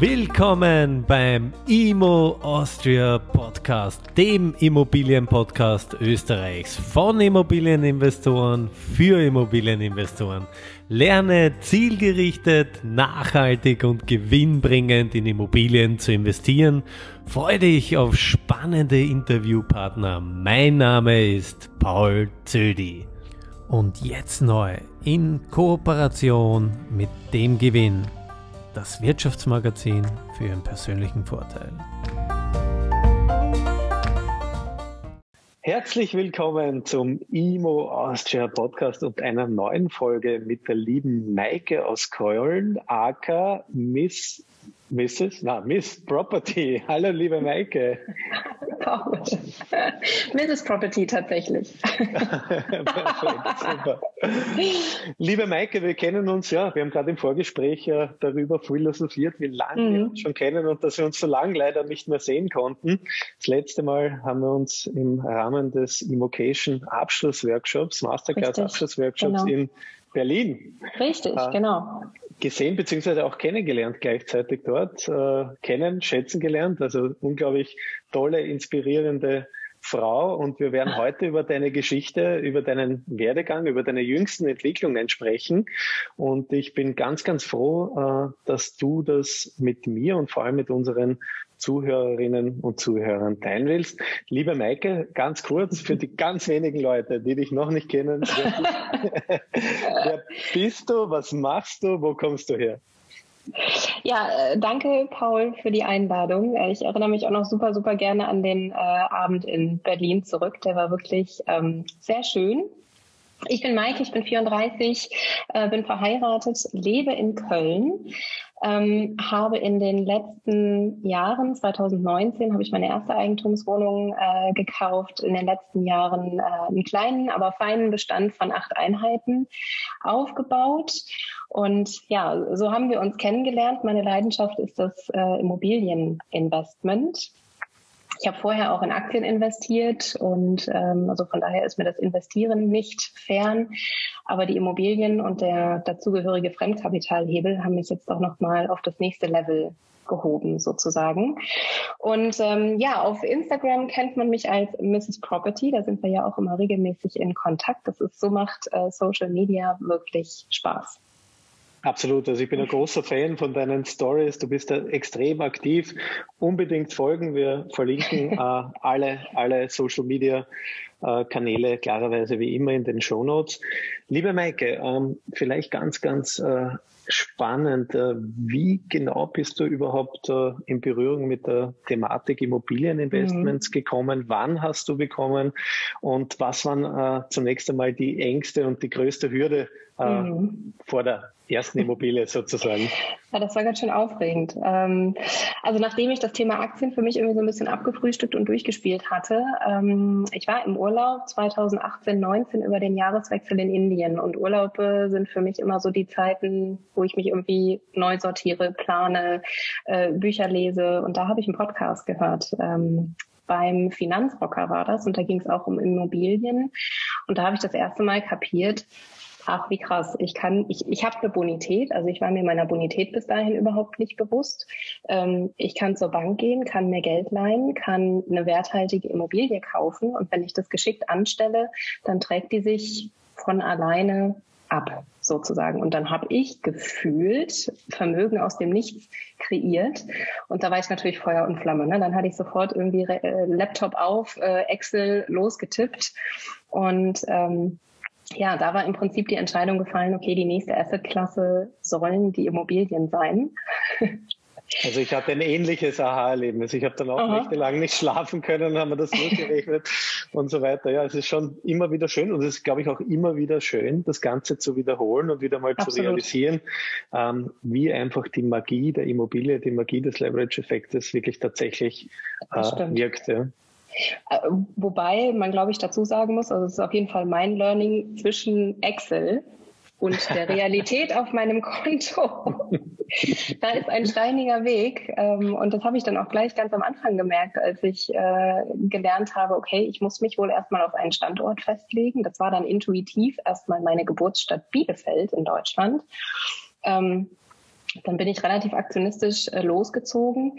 Willkommen beim Imo Austria Podcast, dem Immobilienpodcast Österreichs von Immobilieninvestoren für Immobilieninvestoren. Lerne zielgerichtet, nachhaltig und gewinnbringend in Immobilien zu investieren. Freue dich auf spannende Interviewpartner. Mein Name ist Paul Zödi. Und jetzt neu in Kooperation mit dem Gewinn das Wirtschaftsmagazin für Ihren persönlichen Vorteil. Herzlich willkommen zum IMO Austria Podcast und einer neuen Folge mit der lieben Maike aus Köln, aka Miss Mrs. Na, Miss Property. Hallo, liebe Maike. Mrs. Property tatsächlich. Perfekt, super. Liebe Maike, wir kennen uns ja, wir haben gerade im Vorgespräch ja darüber philosophiert, wie lange mhm. wir uns schon kennen und dass wir uns so lange leider nicht mehr sehen konnten. Das letzte Mal haben wir uns im Rahmen des Immocation Abschlussworkshops, Masterclass Abschlussworkshops genau. in Berlin. Richtig, äh, genau gesehen beziehungsweise auch kennengelernt gleichzeitig dort, äh, kennen, schätzen gelernt. Also unglaublich tolle, inspirierende Frau und wir werden heute über deine Geschichte, über deinen Werdegang, über deine jüngsten Entwicklungen sprechen. Und ich bin ganz, ganz froh, äh, dass du das mit mir und vor allem mit unseren Zuhörerinnen und Zuhörern teilen willst. Liebe Maike, ganz kurz für die ganz wenigen Leute, die dich noch nicht kennen. Wer, wer bist du? Was machst du? Wo kommst du her? Ja, äh, danke Paul für die Einladung. Äh, ich erinnere mich auch noch super, super gerne an den äh, Abend in Berlin zurück. Der war wirklich ähm, sehr schön. Ich bin Maike, ich bin 34, äh, bin verheiratet, lebe in Köln, ähm, habe in den letzten Jahren, 2019, habe ich meine erste Eigentumswohnung äh, gekauft, in den letzten Jahren äh, einen kleinen, aber feinen Bestand von acht Einheiten aufgebaut. Und ja, so haben wir uns kennengelernt. Meine Leidenschaft ist das äh, Immobilieninvestment. Ich habe vorher auch in Aktien investiert und ähm, also von daher ist mir das Investieren nicht fern. Aber die Immobilien und der dazugehörige Fremdkapitalhebel haben mich jetzt auch nochmal auf das nächste Level gehoben sozusagen. Und ähm, ja, auf Instagram kennt man mich als Mrs. Property. Da sind wir ja auch immer regelmäßig in Kontakt. Das ist so macht äh, Social Media wirklich Spaß. Absolut. Also ich bin ein großer Fan von deinen Stories. Du bist da extrem aktiv. Unbedingt folgen. Wir verlinken äh, alle, alle Social Media äh, Kanäle klarerweise wie immer in den Show Notes. Liebe Maike, ähm, vielleicht ganz, ganz äh, spannend. Äh, wie genau bist du überhaupt äh, in Berührung mit der Thematik Immobilieninvestments mhm. gekommen? Wann hast du bekommen? Und was waren äh, zunächst einmal die Ängste und die größte Hürde mhm. vor der ersten Immobilie sozusagen? Ja, das war ganz schön aufregend. Ähm, also nachdem ich das Thema Aktien für mich irgendwie so ein bisschen abgefrühstückt und durchgespielt hatte, ähm, ich war im Urlaub 2018, 19 über den Jahreswechsel in Indien und Urlaube sind für mich immer so die Zeiten, wo ich mich irgendwie neu sortiere, plane, äh, Bücher lese und da habe ich einen Podcast gehört. Ähm, beim Finanzrocker war das und da ging es auch um Immobilien und da habe ich das erste Mal kapiert, ach wie krass, ich kann, ich, ich habe eine Bonität, also ich war mir meiner Bonität bis dahin überhaupt nicht bewusst. Ähm, ich kann zur Bank gehen, kann mir Geld leihen, kann eine werthaltige Immobilie kaufen und wenn ich das geschickt anstelle, dann trägt die sich von alleine ab sozusagen. Und dann habe ich gefühlt Vermögen aus dem Nichts kreiert. Und da war ich natürlich Feuer und Flamme. Ne? Dann hatte ich sofort irgendwie äh, Laptop auf, äh, Excel losgetippt und ähm, ja, da war im Prinzip die Entscheidung gefallen, okay, die nächste Assetklasse sollen die Immobilien sein. Also ich hatte ein ähnliches Aha-Erlebnis. Ich habe dann auch Aha. nächtelang nicht schlafen können, haben wir das durchgerechnet und so weiter. Ja, es ist schon immer wieder schön und es ist, glaube ich, auch immer wieder schön, das Ganze zu wiederholen und wieder mal Absolut. zu realisieren, ähm, wie einfach die Magie der Immobilie, die Magie des Leverage-Effektes wirklich tatsächlich äh, wirkt. Ja. Äh, wobei man, glaube ich, dazu sagen muss, also es ist auf jeden Fall mein Learning zwischen Excel und der Realität auf meinem Konto. da ist ein steiniger Weg. Ähm, und das habe ich dann auch gleich ganz am Anfang gemerkt, als ich äh, gelernt habe, okay, ich muss mich wohl erstmal auf einen Standort festlegen. Das war dann intuitiv erstmal meine Geburtsstadt Bielefeld in Deutschland. Ähm, dann bin ich relativ aktionistisch äh, losgezogen,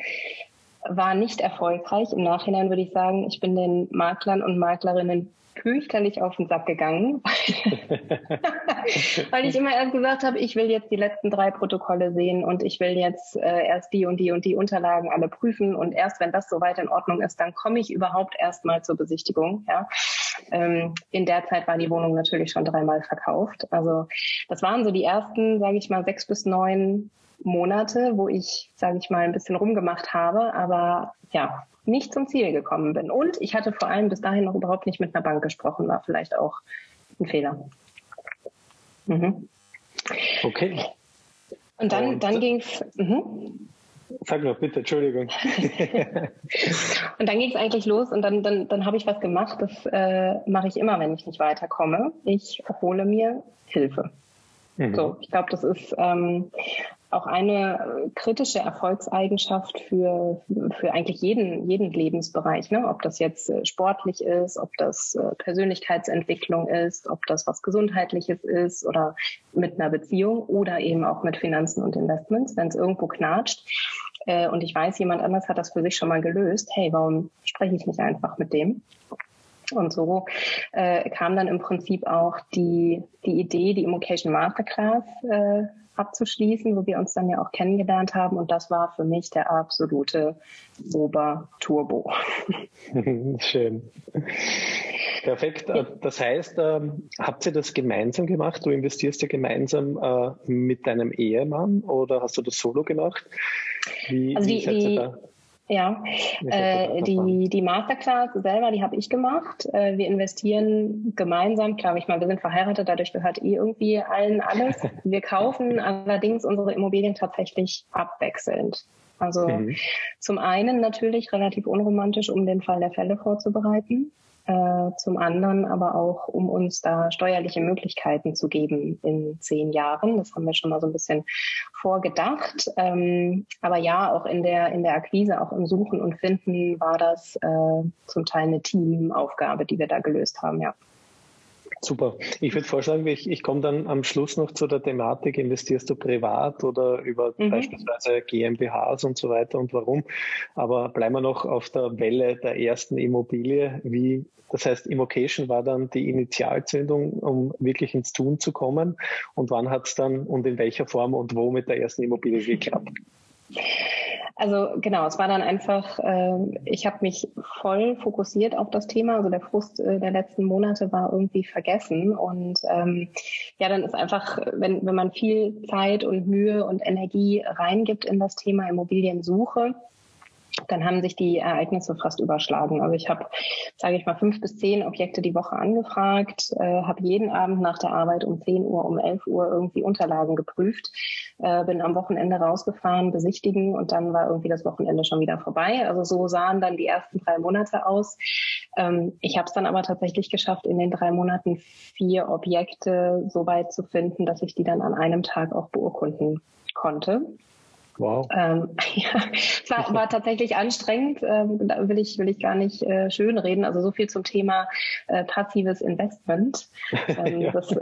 war nicht erfolgreich. Im Nachhinein würde ich sagen, ich bin den Maklern und Maklerinnen fürchterlich auf den Sack gegangen, weil ich immer erst gesagt habe, ich will jetzt die letzten drei Protokolle sehen und ich will jetzt äh, erst die und die und die Unterlagen alle prüfen und erst wenn das soweit in Ordnung ist, dann komme ich überhaupt erst mal zur Besichtigung. Ja. Ähm, in der Zeit war die Wohnung natürlich schon dreimal verkauft. Also das waren so die ersten, sage ich mal, sechs bis neun Monate, wo ich, sage ich mal, ein bisschen rumgemacht habe, aber ja, nicht zum Ziel gekommen bin. Und ich hatte vor allem bis dahin noch überhaupt nicht mit einer Bank gesprochen, war vielleicht auch ein Fehler. Mhm. Okay. Und dann, dann ging es. Mhm. Sag noch bitte, Entschuldigung. und dann ging es eigentlich los und dann, dann, dann habe ich was gemacht, das äh, mache ich immer, wenn ich nicht weiterkomme. Ich hole mir Hilfe. Mhm. So, ich glaube, das ist ähm, auch eine kritische Erfolgseigenschaft für, für eigentlich jeden, jeden Lebensbereich, ne? ob das jetzt äh, sportlich ist, ob das äh, Persönlichkeitsentwicklung ist, ob das was Gesundheitliches ist oder mit einer Beziehung oder eben auch mit Finanzen und Investments, wenn es irgendwo knatscht. Äh, und ich weiß, jemand anders hat das für sich schon mal gelöst. Hey, warum spreche ich nicht einfach mit dem? Und so äh, kam dann im Prinzip auch die, die Idee, die Immocation Masterclass äh, abzuschließen, wo wir uns dann ja auch kennengelernt haben. Und das war für mich der absolute Ober-Turbo. Schön. Perfekt. Das heißt, ähm, habt ihr das gemeinsam gemacht? Du investierst ja gemeinsam äh, mit deinem Ehemann oder hast du das solo gemacht? Wie, also die, wie ja, äh, die, die Masterclass selber, die habe ich gemacht. Äh, wir investieren gemeinsam, glaube ich mal, wir sind verheiratet, dadurch gehört eh irgendwie allen alles. Wir kaufen allerdings unsere Immobilien tatsächlich abwechselnd. Also mhm. zum einen natürlich relativ unromantisch, um den Fall der Fälle vorzubereiten äh, zum anderen aber auch, um uns da steuerliche Möglichkeiten zu geben in zehn Jahren. Das haben wir schon mal so ein bisschen vorgedacht. Ähm, aber ja, auch in der, in der Akquise, auch im Suchen und Finden war das äh, zum Teil eine Teamaufgabe, die wir da gelöst haben, ja. Super. Ich würde vorschlagen, ich, ich komme dann am Schluss noch zu der Thematik, investierst du privat oder über mhm. beispielsweise GmbHs und so weiter und warum. Aber bleiben wir noch auf der Welle der ersten Immobilie. Wie, das heißt, Immocation war dann die Initialzündung, um wirklich ins Tun zu kommen. Und wann hat es dann und in welcher Form und wo mit der ersten Immobilie geklappt? Also genau, es war dann einfach, äh, ich habe mich voll fokussiert auf das Thema. Also der Frust äh, der letzten Monate war irgendwie vergessen. Und ähm, ja, dann ist einfach, wenn, wenn man viel Zeit und Mühe und Energie reingibt in das Thema Immobiliensuche, dann haben sich die Ereignisse fast überschlagen. Also ich habe, sage ich mal, fünf bis zehn Objekte die Woche angefragt, äh, habe jeden Abend nach der Arbeit um 10 Uhr, um 11 Uhr irgendwie Unterlagen geprüft, äh, bin am Wochenende rausgefahren, besichtigen und dann war irgendwie das Wochenende schon wieder vorbei. Also so sahen dann die ersten drei Monate aus. Ähm, ich habe es dann aber tatsächlich geschafft, in den drei Monaten vier Objekte so weit zu finden, dass ich die dann an einem Tag auch beurkunden konnte. Wow. Ähm, ja, es war, war tatsächlich anstrengend, ähm, da will ich, will ich gar nicht äh, schön reden. Also so viel zum Thema äh, passives Investment. Ähm, ja. Das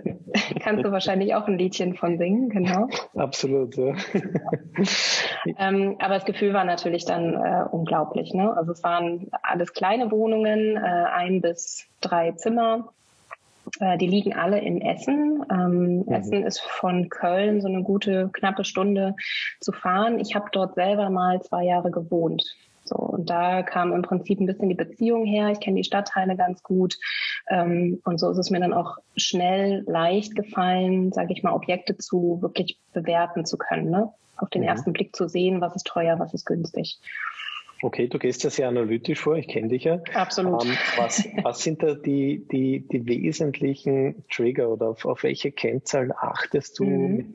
kannst du wahrscheinlich auch ein Liedchen von singen, genau. Absolut, ja. ähm, aber das Gefühl war natürlich dann äh, unglaublich. Ne? Also es waren alles kleine Wohnungen, äh, ein bis drei Zimmer äh, die liegen alle in Essen. Ähm, mhm. Essen ist von Köln so eine gute knappe Stunde zu fahren. Ich habe dort selber mal zwei Jahre gewohnt. So, und da kam im Prinzip ein bisschen die Beziehung her. Ich kenne die Stadtteile ganz gut. Ähm, und so ist es mir dann auch schnell leicht gefallen, sage ich mal, Objekte zu wirklich bewerten zu können. Ne? Auf den mhm. ersten Blick zu sehen, was ist teuer, was ist günstig. Okay, du gehst ja sehr analytisch vor, ich kenne dich ja. Absolut. Ähm, was, was sind da die, die, die wesentlichen Trigger oder auf, auf welche Kennzahlen achtest du? Mhm.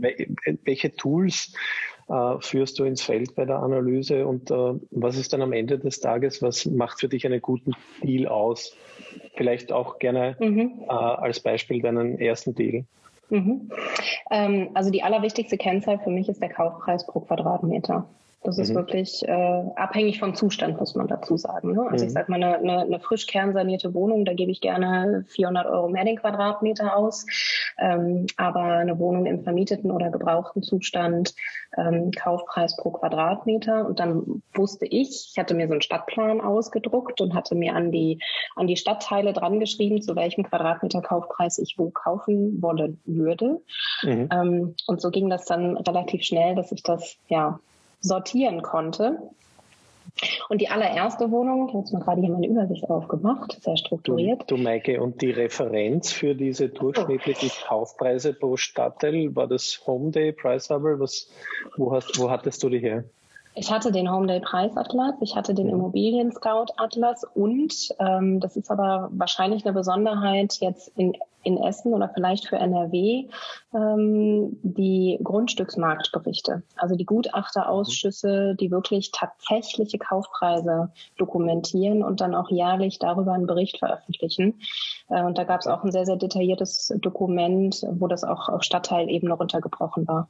welche Tools äh, führst du ins Feld bei der Analyse und äh, was ist dann am Ende des Tages, was macht für dich einen guten Deal aus? Vielleicht auch gerne mhm. äh, als Beispiel deinen ersten Deal. Mhm. Ähm, also die allerwichtigste Kennzahl für mich ist der Kaufpreis pro Quadratmeter. Das ist mhm. wirklich äh, abhängig vom Zustand, muss man dazu sagen. Ne? Also mhm. ich sage mal, eine, eine, eine frisch kernsanierte Wohnung, da gebe ich gerne 400 Euro mehr den Quadratmeter aus. Ähm, aber eine Wohnung im vermieteten oder gebrauchten Zustand, ähm, Kaufpreis pro Quadratmeter. Und dann wusste ich, ich hatte mir so einen Stadtplan ausgedruckt und hatte mir an die, an die Stadtteile dran geschrieben, zu welchem Quadratmeter Kaufpreis ich wo kaufen wollen würde. Mhm. Ähm, und so ging das dann relativ schnell, dass ich das ja sortieren konnte. Und die allererste Wohnung, ich habe jetzt mal gerade hier meine Übersicht aufgemacht, sehr strukturiert. Du, du Maike, und die Referenz für diese durchschnittlichen oh. Kaufpreise pro Stadtteil, war das Home Day Price Hubble? Was, wo, hast, wo hattest du die her? Ich hatte den Home Day Preisatlas, ich hatte den Immobilien Scout Atlas und ähm, das ist aber wahrscheinlich eine Besonderheit jetzt in, in Essen oder vielleicht für NRW ähm, die Grundstücksmarktberichte, also die Gutachterausschüsse, die wirklich tatsächliche Kaufpreise dokumentieren und dann auch jährlich darüber einen Bericht veröffentlichen. Äh, und da gab es auch ein sehr, sehr detailliertes Dokument, wo das auch auf Stadtteilebene runtergebrochen war.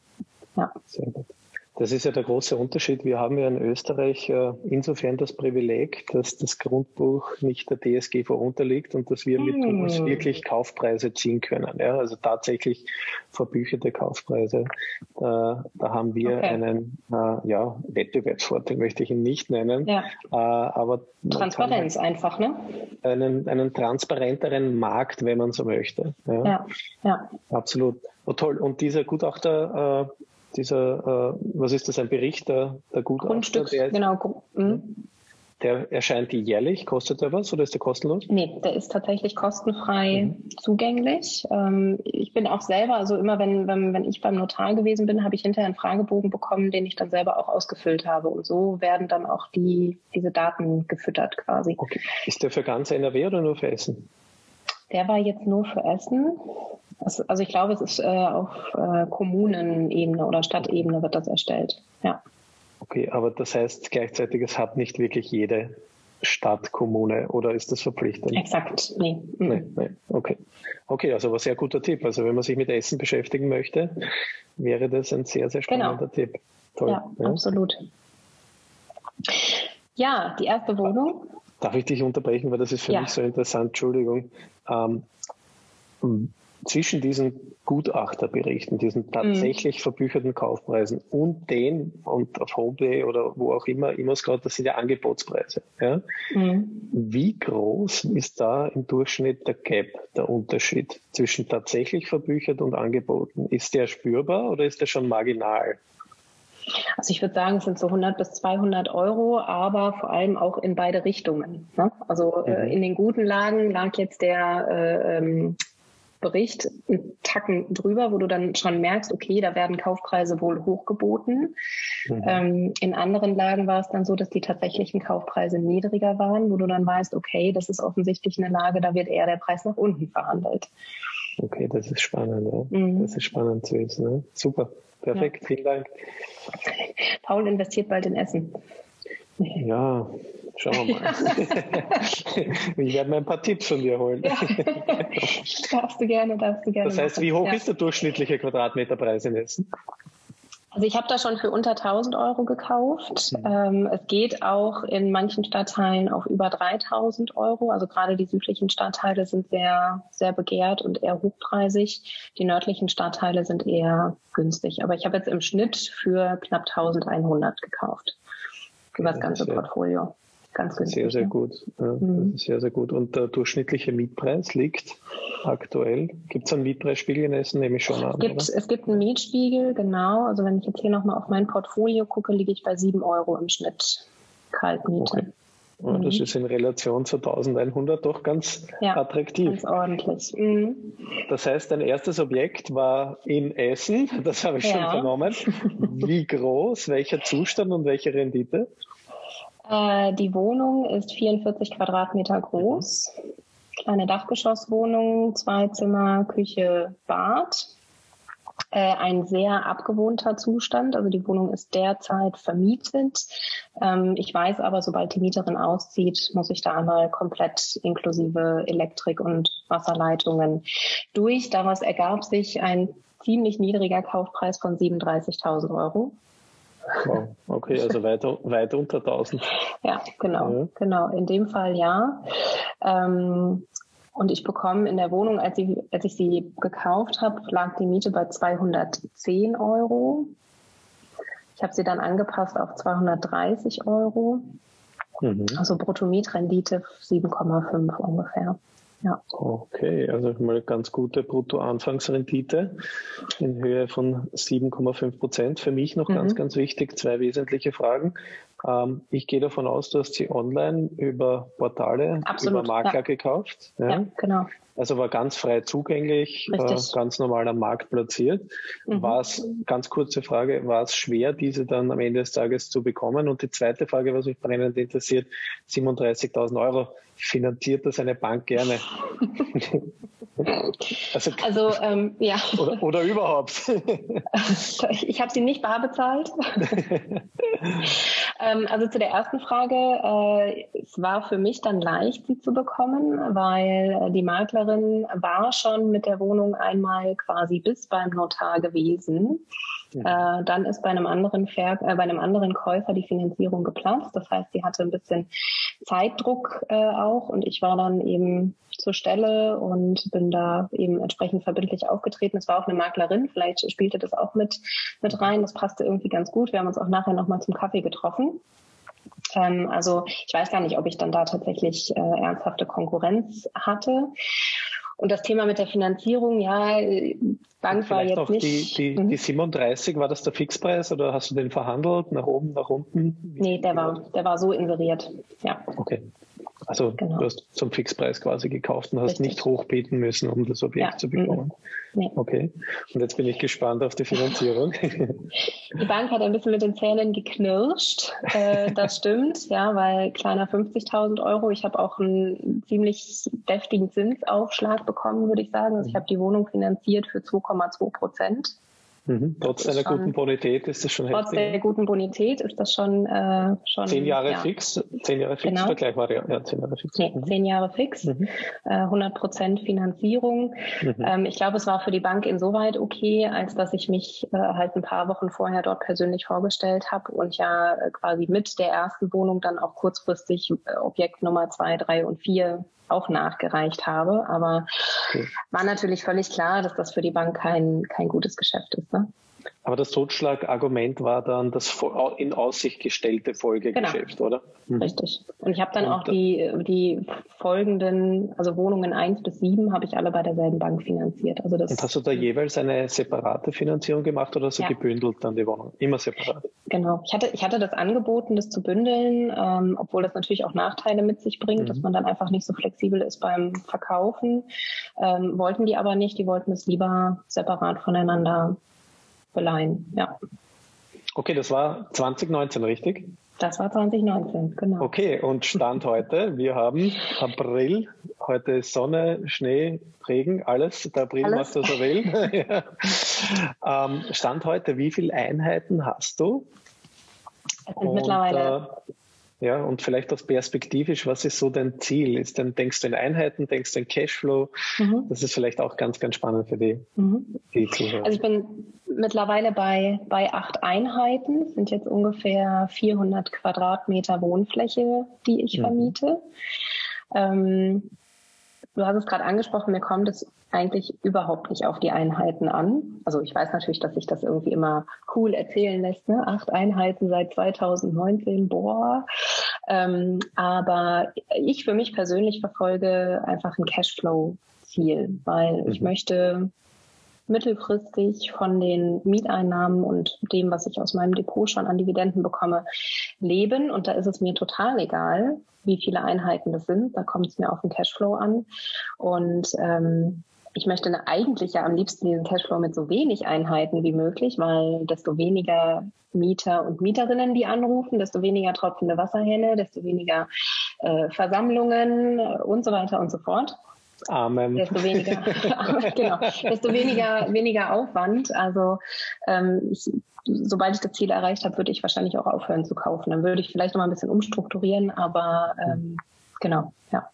Ja. Sehr gut. Das ist ja der große Unterschied. Wir haben ja in Österreich äh, insofern das Privileg, dass das Grundbuch nicht der DSGVO unterliegt und dass wir mit mm. uns wirklich Kaufpreise ziehen können. Ja? Also tatsächlich verbücherte Kaufpreise. Da, da haben wir okay. einen äh, ja, Wettbewerbsvorteil, möchte ich ihn nicht nennen. Ja. Äh, aber Transparenz einfach, ne? Einen, einen transparenteren Markt, wenn man so möchte. Ja, ja. ja. Absolut. Oh, toll. Und dieser Gutachter äh, dieser, äh, was ist das, ein Bericht der, der Gutachter? Grundstücks, der, genau. Mhm. Der erscheint die jährlich, kostet der was oder ist der kostenlos? Nee, der ist tatsächlich kostenfrei mhm. zugänglich. Ähm, ich bin auch selber, also immer wenn, wenn, wenn ich beim Notar gewesen bin, habe ich hinterher einen Fragebogen bekommen, den ich dann selber auch ausgefüllt habe. Und so werden dann auch die, diese Daten gefüttert quasi. Okay. Ist der für ganz NRW oder nur für Essen? Der war jetzt nur für Essen. Also ich glaube, es ist äh, auf äh, Kommunenebene oder Stadtebene wird das erstellt. Ja. Okay, aber das heißt gleichzeitig, es hat nicht wirklich jede Stadt, Kommune oder ist das verpflichtend? Exakt, nee. Mhm. nee, nee. Okay. Okay, also aber sehr guter Tipp. Also wenn man sich mit Essen beschäftigen möchte, wäre das ein sehr, sehr spannender genau. Tipp. Toll. Ja, ja, absolut. Ja, die erste Wohnung. Darf ich dich unterbrechen, weil das ist für ja. mich so interessant, Entschuldigung. Ähm, zwischen diesen Gutachterberichten, diesen tatsächlich mhm. verbücherten Kaufpreisen und den, und auf Homepay oder wo auch immer, immer gerade, das sind ja Angebotspreise. Ja? Mhm. Wie groß ist da im Durchschnitt der Gap, der Unterschied zwischen tatsächlich verbüchert und angeboten? Ist der spürbar oder ist der schon marginal? Also ich würde sagen, es sind so 100 bis 200 Euro, aber vor allem auch in beide Richtungen. Ne? Also äh, mhm. in den guten Lagen lag jetzt der äh, ähm, Bericht einen Tacken drüber, wo du dann schon merkst, okay, da werden Kaufpreise wohl hochgeboten. Mhm. Ähm, in anderen Lagen war es dann so, dass die tatsächlichen Kaufpreise niedriger waren, wo du dann weißt, okay, das ist offensichtlich eine Lage, da wird eher der Preis nach unten verhandelt. Okay, das ist spannend. Ja. Mhm. Das ist spannend zu wissen. Ne? Super, perfekt, ja. vielen Dank. Paul investiert bald in Essen. Ja, schauen wir mal. ich werde mir ein paar Tipps von dir holen. Ja. darfst du gerne, darfst du gerne. Das heißt, wie hoch ja. ist der durchschnittliche Quadratmeterpreis in Essen? Also ich habe da schon für unter 1000 Euro gekauft. Mhm. Ähm, es geht auch in manchen Stadtteilen auf über 3000 Euro. Also gerade die südlichen Stadtteile sind sehr, sehr begehrt und eher hochpreisig. Die nördlichen Stadtteile sind eher günstig. Aber ich habe jetzt im Schnitt für knapp 1100 gekauft über das ganze Portfolio. Ganz günstig. Sehr, sehr gut. Ja, mhm. Sehr, sehr gut. Und der durchschnittliche Mietpreis liegt aktuell? Gibt es einen Mietpreisspiegel in Essen? Nehme ich schon an. Es gibt, es gibt einen Mietspiegel, genau. Also wenn ich jetzt hier nochmal auf mein Portfolio gucke, liege ich bei 7 Euro im Schnitt Kaltmiete. Okay. Ja, das mhm. ist in Relation zu 1100 doch ganz ja, attraktiv. Ganz ordentlich. Mhm. Das heißt, dein erstes Objekt war in Essen, das habe ich ja. schon vernommen. Wie groß, welcher Zustand und welche Rendite? Äh, die Wohnung ist 44 Quadratmeter groß. Kleine Dachgeschosswohnung, zwei Zimmer, Küche, Bad. Äh, ein sehr abgewohnter Zustand. Also die Wohnung ist derzeit vermietet. Ähm, ich weiß aber, sobald die Mieterin auszieht, muss ich da einmal komplett inklusive Elektrik und Wasserleitungen durch. Daraus ergab sich ein ziemlich niedriger Kaufpreis von 37.000 Euro. Wow. Okay, also weit, weit unter 1000. Ja, genau, ja. genau. In dem Fall ja. Ähm, und ich bekomme in der Wohnung, als ich, als ich sie gekauft habe, lag die Miete bei 210 Euro. Ich habe sie dann angepasst auf 230 Euro. Mhm. Also Bruttomietrendite 7,5 ungefähr. Ja. Okay, also mal ganz gute Bruttoanfangsrendite in Höhe von 7,5 Prozent. Für mich noch mhm. ganz, ganz wichtig, zwei wesentliche Fragen. Ähm, ich gehe davon aus, du hast sie online über Portale, Absolut, über Makler ja. gekauft. Ja? ja, genau. Also war ganz frei zugänglich, äh, ganz normal am Markt platziert. Mhm. War es, ganz kurze Frage, war es schwer, diese dann am Ende des Tages zu bekommen? Und die zweite Frage, was mich brennend interessiert, 37.000 Euro, finanziert das eine Bank gerne? also, also ähm, ja. Oder, oder überhaupt? ich habe sie nicht bar bezahlt. ähm, also zu der ersten Frage, äh, es war für mich dann leicht, sie zu bekommen, weil die Maklerin war schon mit der Wohnung einmal quasi bis beim Notar gewesen. Äh, dann ist bei einem anderen Ver äh, bei einem anderen Käufer die Finanzierung geplatzt. Das heißt, sie hatte ein bisschen Zeitdruck äh, auch und ich war dann eben zur Stelle und bin da eben entsprechend verbindlich aufgetreten. Es war auch eine Maklerin, vielleicht spielte das auch mit, mit rein. Das passte irgendwie ganz gut. Wir haben uns auch nachher nochmal zum Kaffee getroffen. Ähm, also ich weiß gar nicht, ob ich dann da tatsächlich äh, ernsthafte Konkurrenz hatte. Und das Thema mit der Finanzierung, ja, Bank war jetzt nicht. Die, die, mhm. die 37, war das der Fixpreis oder hast du den verhandelt? Nach oben, nach unten? Wie nee, der war, der war so inseriert. Ja. Okay. Also genau. du hast zum Fixpreis quasi gekauft und hast Richtig. nicht hochbieten müssen, um das Objekt ja. zu bekommen. Nee. Okay. Und jetzt bin ich gespannt auf die Finanzierung. Die Bank hat ein bisschen mit den Zähnen geknirscht. Äh, das stimmt, ja, weil kleiner 50.000 Euro. Ich habe auch einen ziemlich deftigen Zinsaufschlag bekommen, würde ich sagen. Also ich habe die Wohnung finanziert für 2,2 Prozent. Mhm. Trotz einer guten Bonität ist das schon Trotz heftig. der guten Bonität ist das schon, äh, schon zehn Jahre ja. fix, zehn Jahre fix genau. vergleichbar, ja, ja, zehn Jahre fix. Nee, mhm. zehn Jahre fix, mhm. äh, 100 Prozent Finanzierung. Mhm. Ähm, ich glaube, es war für die Bank insoweit okay, als dass ich mich äh, halt ein paar Wochen vorher dort persönlich vorgestellt habe und ja äh, quasi mit der ersten Wohnung dann auch kurzfristig äh, Objekt Nummer zwei, drei und vier auch nachgereicht habe. Aber. War natürlich völlig klar, dass das für die Bank kein, kein gutes Geschäft ist. Ne? Aber das Totschlagargument war dann das in Aussicht gestellte Folgegeschäft, genau. oder? Mhm. Richtig. Und ich habe dann Und auch die, die folgenden, also Wohnungen 1 bis 7 habe ich alle bei derselben Bank finanziert. Also das, Und hast du da jeweils eine separate Finanzierung gemacht oder hast du ja. gebündelt dann die Wohnung? Immer separat? Genau. Ich hatte, ich hatte das angeboten, das zu bündeln, ähm, obwohl das natürlich auch Nachteile mit sich bringt, mhm. dass man dann einfach nicht so flexibel ist beim Verkaufen. Ähm, wollten die aber nicht, die wollten es lieber separat voneinander beleihen, ja. Okay, das war 2019, richtig? Das war 2019, genau. Okay, und Stand heute, wir haben April, heute ist Sonne, Schnee, Regen, alles, der April alles. macht, was er will. ja. ähm, Stand heute, wie viele Einheiten hast du? Es sind und, mittlerweile äh, ja, und vielleicht auch perspektivisch, was ist so dein Ziel? Ist denn, denkst du in Einheiten, denkst du in Cashflow? Mhm. Das ist vielleicht auch ganz, ganz spannend für die, mhm. die Zuhörer. Also ich bin mittlerweile bei, bei acht Einheiten, das sind jetzt ungefähr 400 Quadratmeter Wohnfläche, die ich mhm. vermiete. Ähm, du hast es gerade angesprochen, mir kommt es eigentlich überhaupt nicht auf die Einheiten an. Also ich weiß natürlich, dass sich das irgendwie immer cool erzählen lässt. Ne? Acht Einheiten seit 2019, boah. Ähm, aber ich für mich persönlich verfolge einfach ein Cashflow-Ziel, weil ich mhm. möchte mittelfristig von den Mieteinnahmen und dem, was ich aus meinem Depot schon an Dividenden bekomme, leben. Und da ist es mir total egal, wie viele Einheiten das sind. Da kommt es mir auf den Cashflow an. Und ähm, ich möchte eigentlich ja am liebsten diesen Cashflow mit so wenig Einheiten wie möglich, weil desto weniger Mieter und Mieterinnen, die anrufen, desto weniger tropfende Wasserhähne, desto weniger äh, Versammlungen und so weiter und so fort. Amen. Desto weniger, genau, desto weniger, weniger Aufwand. Also ähm, ich, sobald ich das Ziel erreicht habe, würde ich wahrscheinlich auch aufhören zu kaufen. Dann würde ich vielleicht noch mal ein bisschen umstrukturieren, aber ähm, genau, ja.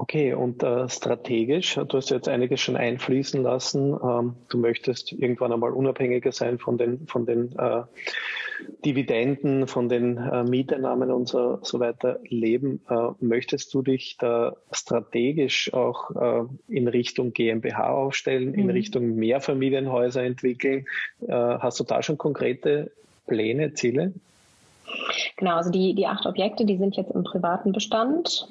Okay, und äh, strategisch, du hast jetzt einiges schon einfließen lassen. Ähm, du möchtest irgendwann einmal unabhängiger sein von den, von den äh, Dividenden, von den äh, Mieteinnahmen und so, so weiter leben. Äh, möchtest du dich da strategisch auch äh, in Richtung GmbH aufstellen, mhm. in Richtung Mehrfamilienhäuser entwickeln? Äh, hast du da schon konkrete Pläne, Ziele? Genau, also die, die acht Objekte, die sind jetzt im privaten Bestand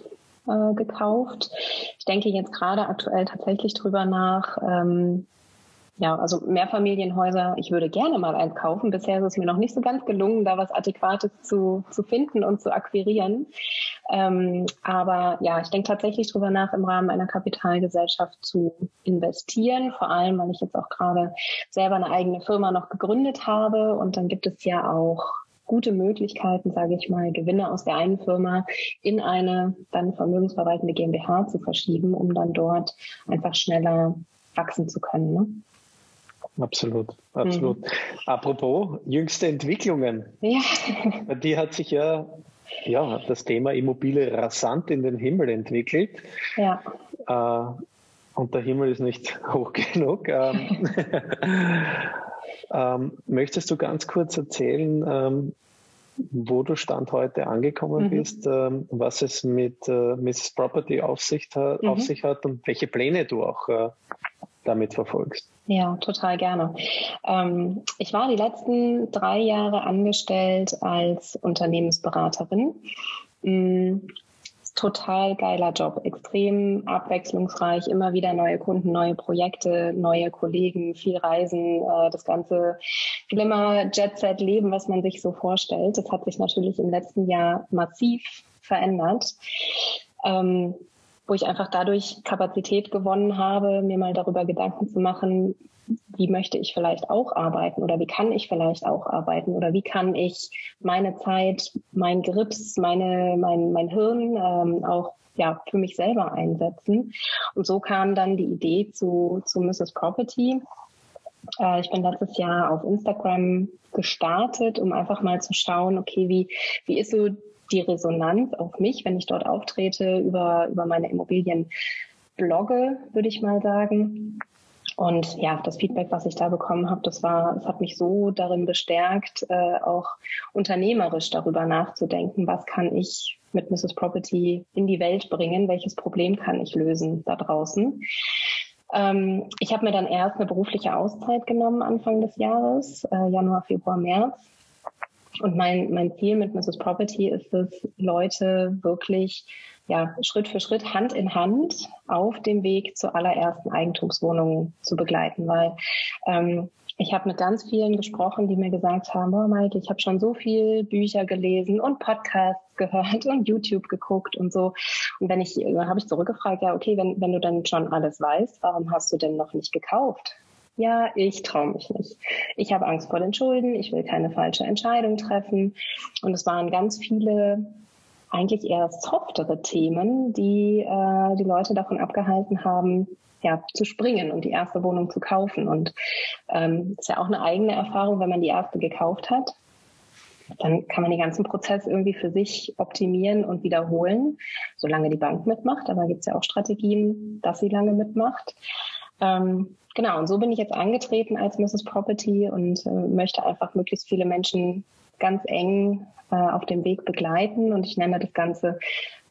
äh, gekauft. Ich denke jetzt gerade aktuell tatsächlich drüber nach, ähm, ja, also Mehrfamilienhäuser, ich würde gerne mal eins kaufen. Bisher ist es mir noch nicht so ganz gelungen, da was Adäquates zu, zu finden und zu akquirieren. Ähm, aber ja, ich denke tatsächlich drüber nach, im Rahmen einer Kapitalgesellschaft zu investieren. Vor allem, weil ich jetzt auch gerade selber eine eigene Firma noch gegründet habe. Und dann gibt es ja auch gute Möglichkeiten, sage ich mal, Gewinne aus der einen Firma in eine dann vermögensverwaltende GmbH zu verschieben, um dann dort einfach schneller wachsen zu können. Ne? Absolut, absolut. Mhm. Apropos jüngste Entwicklungen. Ja. Die hat sich ja, ja das Thema Immobilie rasant in den Himmel entwickelt. Ja. Äh, und der Himmel ist nicht hoch genug. Ähm, ähm, möchtest du ganz kurz erzählen, ähm, wo du Stand heute angekommen mhm. bist, ähm, was es mit äh, Mrs. Property auf sich, hat, mhm. auf sich hat und welche Pläne du auch äh, damit verfolgst? Ja, total gerne. Ähm, ich war die letzten drei Jahre angestellt als Unternehmensberaterin. Total geiler Job, extrem abwechslungsreich, immer wieder neue Kunden, neue Projekte, neue Kollegen, viel Reisen, äh, das ganze Glimmer Jet-Set Leben, was man sich so vorstellt. Das hat sich natürlich im letzten Jahr massiv verändert. Ähm, wo ich einfach dadurch Kapazität gewonnen habe, mir mal darüber Gedanken zu machen, wie möchte ich vielleicht auch arbeiten oder wie kann ich vielleicht auch arbeiten oder wie kann ich meine Zeit, mein Grips, meine, mein, mein Hirn ähm, auch ja, für mich selber einsetzen. Und so kam dann die Idee zu, zu Mrs. Property. Äh, ich bin letztes Jahr auf Instagram gestartet, um einfach mal zu schauen, okay, wie, wie ist so die Resonanz auf mich, wenn ich dort auftrete, über, über meine Immobilien blogge, würde ich mal sagen. Und ja, das Feedback, was ich da bekommen habe, das war, es hat mich so darin bestärkt, äh, auch unternehmerisch darüber nachzudenken, was kann ich mit Mrs. Property in die Welt bringen, welches Problem kann ich lösen da draußen. Ähm, ich habe mir dann erst eine berufliche Auszeit genommen Anfang des Jahres, äh, Januar, Februar, März. Und mein, mein Ziel mit Mrs. Property ist es, Leute wirklich ja, Schritt für Schritt, Hand in Hand auf dem Weg zur allerersten Eigentumswohnung zu begleiten, weil ähm, ich habe mit ganz vielen gesprochen, die mir gesagt haben, oh Maike, ich habe schon so viel Bücher gelesen und Podcasts gehört und YouTube geguckt und so. Und wenn ich, dann habe ich zurückgefragt, ja, okay, wenn, wenn du dann schon alles weißt, warum hast du denn noch nicht gekauft? Ja, ich traue mich nicht. Ich habe Angst vor den Schulden, ich will keine falsche Entscheidung treffen. Und es waren ganz viele eigentlich eher softere Themen, die äh, die Leute davon abgehalten haben, ja, zu springen und die erste Wohnung zu kaufen. Und ähm, ist ja auch eine eigene Erfahrung, wenn man die erste gekauft hat. Dann kann man den ganzen Prozess irgendwie für sich optimieren und wiederholen, solange die Bank mitmacht. Aber gibt es ja auch Strategien, dass sie lange mitmacht. Ähm, genau, und so bin ich jetzt angetreten als Mrs. Property und äh, möchte einfach möglichst viele Menschen ganz eng äh, auf dem Weg begleiten. Und ich nenne das Ganze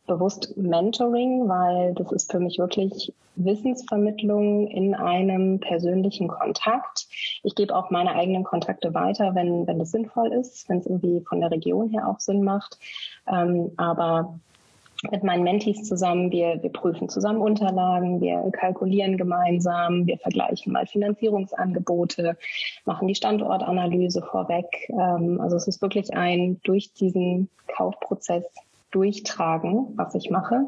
bewusst Mentoring, weil das ist für mich wirklich Wissensvermittlung in einem persönlichen Kontakt. Ich gebe auch meine eigenen Kontakte weiter, wenn, wenn das sinnvoll ist, wenn es irgendwie von der Region her auch Sinn macht. Ähm, aber mit meinen Mentees zusammen. Wir, wir prüfen zusammen Unterlagen, wir kalkulieren gemeinsam, wir vergleichen mal Finanzierungsangebote, machen die Standortanalyse vorweg. Ähm, also es ist wirklich ein durch diesen Kaufprozess durchtragen, was ich mache.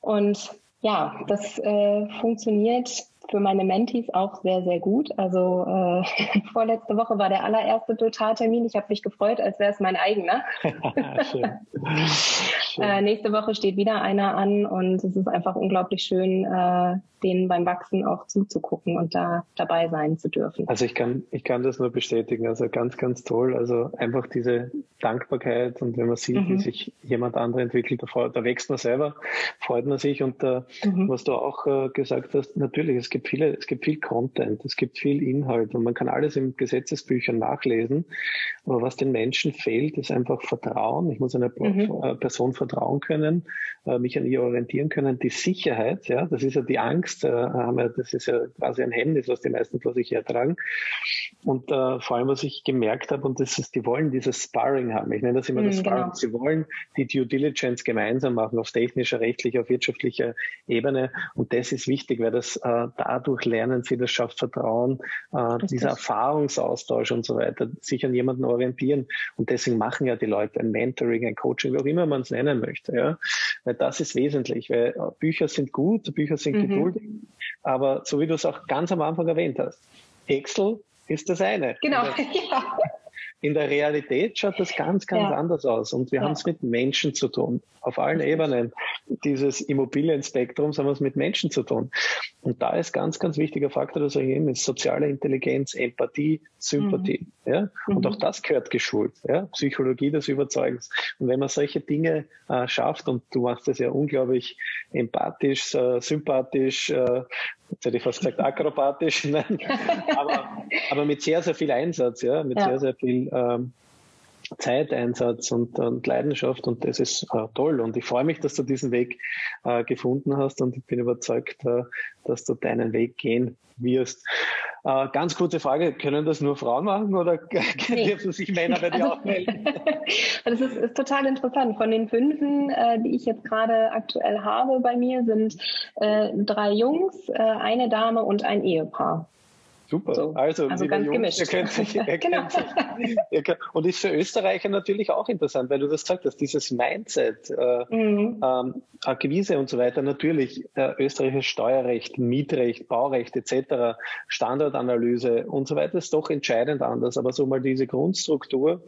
Und ja, das äh, funktioniert für meine Mentees auch sehr, sehr gut. Also äh, vorletzte Woche war der allererste Totaltermin. Ich habe mich gefreut, als wäre es mein eigener. schön. schön. Äh, nächste Woche steht wieder einer an und es ist einfach unglaublich schön, äh, denen beim Wachsen auch zuzugucken und da dabei sein zu dürfen. Also ich kann, ich kann das nur bestätigen. Also ganz, ganz toll. Also einfach diese Dankbarkeit und wenn man sieht, mhm. wie sich jemand andere entwickelt, da, da, wächst man selber, freut man sich. Und äh, mhm. was du auch äh, gesagt hast, natürlich, es gibt viele, es gibt viel Content, es gibt viel Inhalt und man kann alles in Gesetzesbüchern nachlesen. Aber was den Menschen fehlt, ist einfach Vertrauen. Ich muss einer mhm. Äh, Person vertrauen können, mich an ihr orientieren können. Die Sicherheit, ja, das ist ja die Angst, äh, haben wir, das ist ja quasi ein Hemmnis, was die meisten vor sich hertragen. Und äh, vor allem, was ich gemerkt habe, und das ist, die wollen dieses Sparring haben. Ich nenne das immer das mhm, Sparring. Genau. Sie wollen die Due Diligence gemeinsam machen auf technischer, rechtlicher, auf wirtschaftlicher Ebene. Und das ist wichtig, weil das äh, dadurch lernen sie, das schafft Vertrauen, äh, dieser Erfahrungsaustausch und so weiter, sich an jemanden orientieren. Und deswegen machen ja die Leute ein Mentoring, ein Coaching, wie auch immer man es nennen möchte. Ja? Weil das ist wesentlich, weil Bücher sind gut, Bücher sind mhm. geduldig, aber so wie du es auch ganz am Anfang erwähnt hast, Excel ist das eine. Genau, ja. In der Realität schaut das ganz, ganz ja. anders aus. Und wir ja. haben es mit Menschen zu tun. Auf allen Ebenen dieses Immobilienspektrums haben wir es mit Menschen zu tun. Und da ist ganz, ganz wichtiger Faktor, das ich eben ist soziale Intelligenz, Empathie, Sympathie. Mhm. Ja? Und mhm. auch das gehört geschult. Ja? Psychologie des Überzeugens. Und wenn man solche Dinge äh, schafft, und du machst das ja unglaublich empathisch, äh, sympathisch, äh, jetzt hätte ich fast gesagt akrobatisch, nein, aber, aber mit sehr, sehr viel Einsatz, ja, mit ja. sehr, sehr viel ähm, Zeiteinsatz und, und, Leidenschaft und das ist äh, toll und ich freue mich, dass du diesen Weg äh, gefunden hast und ich bin überzeugt, äh, dass du deinen Weg gehen wirst. Äh, ganz kurze Frage, können das nur Frauen machen oder nee. dürfen sich Männer bei dir also, auch melden? das ist, ist, total interessant. Von den fünfen, äh, die ich jetzt gerade aktuell habe bei mir, sind äh, drei Jungs, eine Dame und ein Ehepaar. Super. So. Also, also ganz Jungs, gemischt. Ihr könnt sich, ihr genau. könnt sich, ihr könnt, und ist für Österreicher natürlich auch interessant, weil du das gesagt hast, dieses Mindset, äh, mhm. ähm, Akquise und so weiter, natürlich äh, österreichisches Steuerrecht, Mietrecht, Baurecht etc., Standardanalyse und so weiter ist doch entscheidend anders. Aber so mal diese Grundstruktur,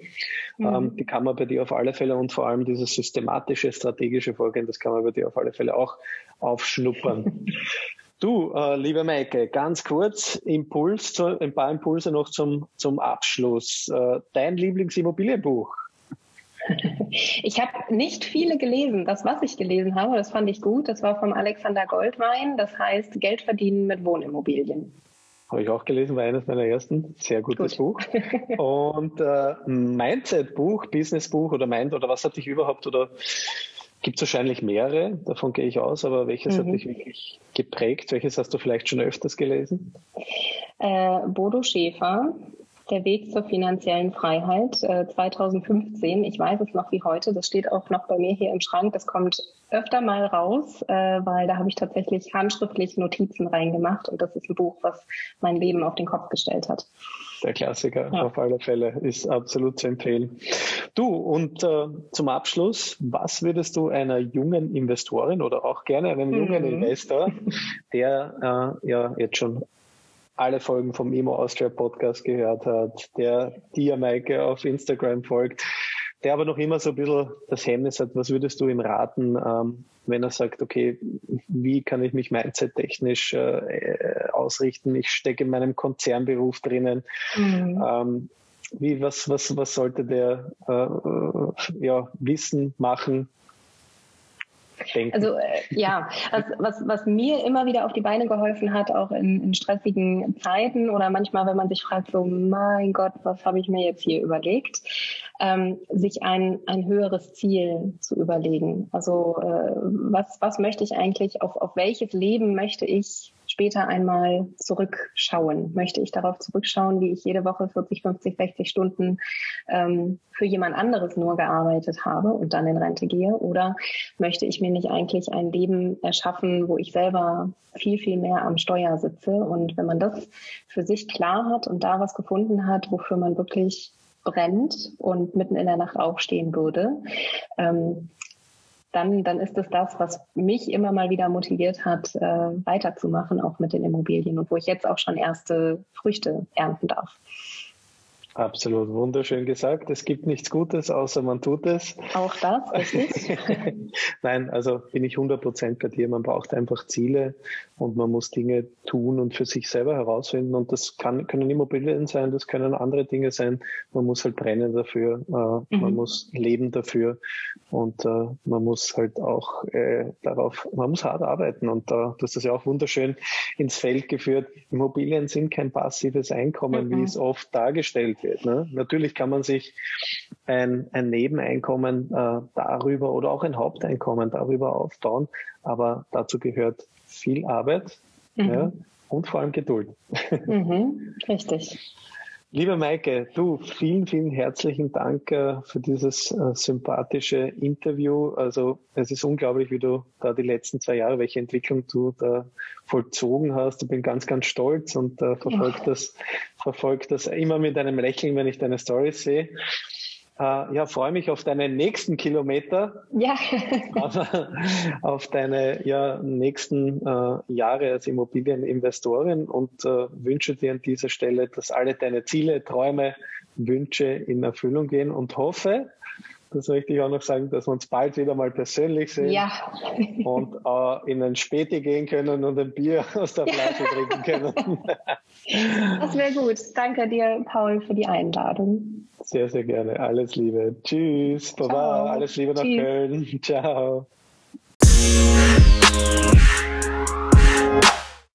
mhm. ähm, die kann man bei dir auf alle Fälle und vor allem dieses systematische, strategische Vorgehen, das kann man bei dir auf alle Fälle auch aufschnuppern. Du, äh, liebe Maike, ganz kurz Impuls, zu, ein paar Impulse noch zum, zum Abschluss. Äh, dein Lieblingsimmobilienbuch? Ich habe nicht viele gelesen. Das, was ich gelesen habe, das fand ich gut. Das war vom Alexander Goldwein. Das heißt Geld verdienen mit Wohnimmobilien. Habe ich auch gelesen, war eines meiner ersten. Sehr gutes Gut. Buch. Und äh, Mindset-Buch, Business-Buch oder Mind oder was hat dich überhaupt oder Gibt es wahrscheinlich mehrere, davon gehe ich aus, aber welches mhm. hat dich wirklich geprägt? Welches hast du vielleicht schon öfters gelesen? Äh, Bodo Schäfer, Der Weg zur finanziellen Freiheit, äh, 2015. Ich weiß es noch wie heute, das steht auch noch bei mir hier im Schrank. Das kommt öfter mal raus, äh, weil da habe ich tatsächlich handschriftlich Notizen reingemacht und das ist ein Buch, was mein Leben auf den Kopf gestellt hat der Klassiker ja. auf alle Fälle ist absolut zu empfehlen. Du, und äh, zum Abschluss, was würdest du einer jungen Investorin oder auch gerne einem jungen mhm. Investor, der äh, ja jetzt schon alle Folgen vom Emo Austria Podcast gehört hat, der dir, Maike, auf Instagram folgt, der aber noch immer so ein bisschen das Hemmnis hat, was würdest du ihm raten, ähm, wenn er sagt, okay, wie kann ich mich mindset-technisch äh, ausrichten? Ich stecke in meinem Konzernberuf drinnen. Mhm. Ähm, wie, was, was, was sollte der äh, ja, wissen, machen, denken. Also äh, ja, was, was, was mir immer wieder auf die Beine geholfen hat, auch in, in stressigen Zeiten oder manchmal, wenn man sich fragt, so mein Gott, was habe ich mir jetzt hier überlegt, ähm, sich ein, ein höheres Ziel zu überlegen. Also äh, was, was möchte ich eigentlich, auf, auf welches Leben möchte ich später einmal zurückschauen? Möchte ich darauf zurückschauen, wie ich jede Woche 40, 50, 60 Stunden ähm, für jemand anderes nur gearbeitet habe und dann in Rente gehe? Oder möchte ich mir nicht eigentlich ein Leben erschaffen, wo ich selber viel, viel mehr am Steuer sitze? Und wenn man das für sich klar hat und da was gefunden hat, wofür man wirklich brennt und mitten in der Nacht aufstehen würde, ähm, dann, dann ist es das, was mich immer mal wieder motiviert hat, äh, weiterzumachen, auch mit den Immobilien und wo ich jetzt auch schon erste Früchte ernten darf. Absolut, wunderschön gesagt. Es gibt nichts Gutes, außer man tut es. Auch das, richtig? Nein, also bin ich 100 Prozent bei dir. Man braucht einfach Ziele und man muss Dinge tun und für sich selber herausfinden. Und das kann, können Immobilien sein, das können andere Dinge sein. Man muss halt brennen dafür, äh, mhm. man muss leben dafür und äh, man muss halt auch äh, darauf, man muss hart arbeiten. Und äh, du hast das ja auch wunderschön ins Feld geführt. Immobilien sind kein passives Einkommen, mhm. wie es oft dargestellt wird wird. Ne? Natürlich kann man sich ein, ein Nebeneinkommen äh, darüber oder auch ein Haupteinkommen darüber aufbauen, aber dazu gehört viel Arbeit mhm. ja, und vor allem Geduld. Mhm, richtig. Liebe Maike, du, vielen, vielen herzlichen Dank äh, für dieses äh, sympathische Interview. Also es ist unglaublich, wie du da die letzten zwei Jahre, welche Entwicklung du da vollzogen hast. Ich bin ganz, ganz stolz und äh, verfolge das, verfolge das immer mit einem Lächeln, wenn ich deine Stories sehe. Äh, ja, freue mich auf deine nächsten Kilometer. Ja. auf deine ja, nächsten äh, Jahre als Immobilieninvestorin und äh, wünsche dir an dieser Stelle, dass alle deine Ziele, Träume, Wünsche in Erfüllung gehen und hoffe, das möchte ich auch noch sagen, dass wir uns bald wieder mal persönlich sehen ja. und äh, in ein Späti gehen können und ein Bier aus der Flasche trinken können. das wäre gut. Danke dir, Paul, für die Einladung. Sehr, sehr gerne. Alles Liebe. Tschüss. Baba. Alles Liebe nach Tschüss. Köln. Ciao.